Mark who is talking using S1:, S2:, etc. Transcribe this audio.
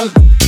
S1: funk.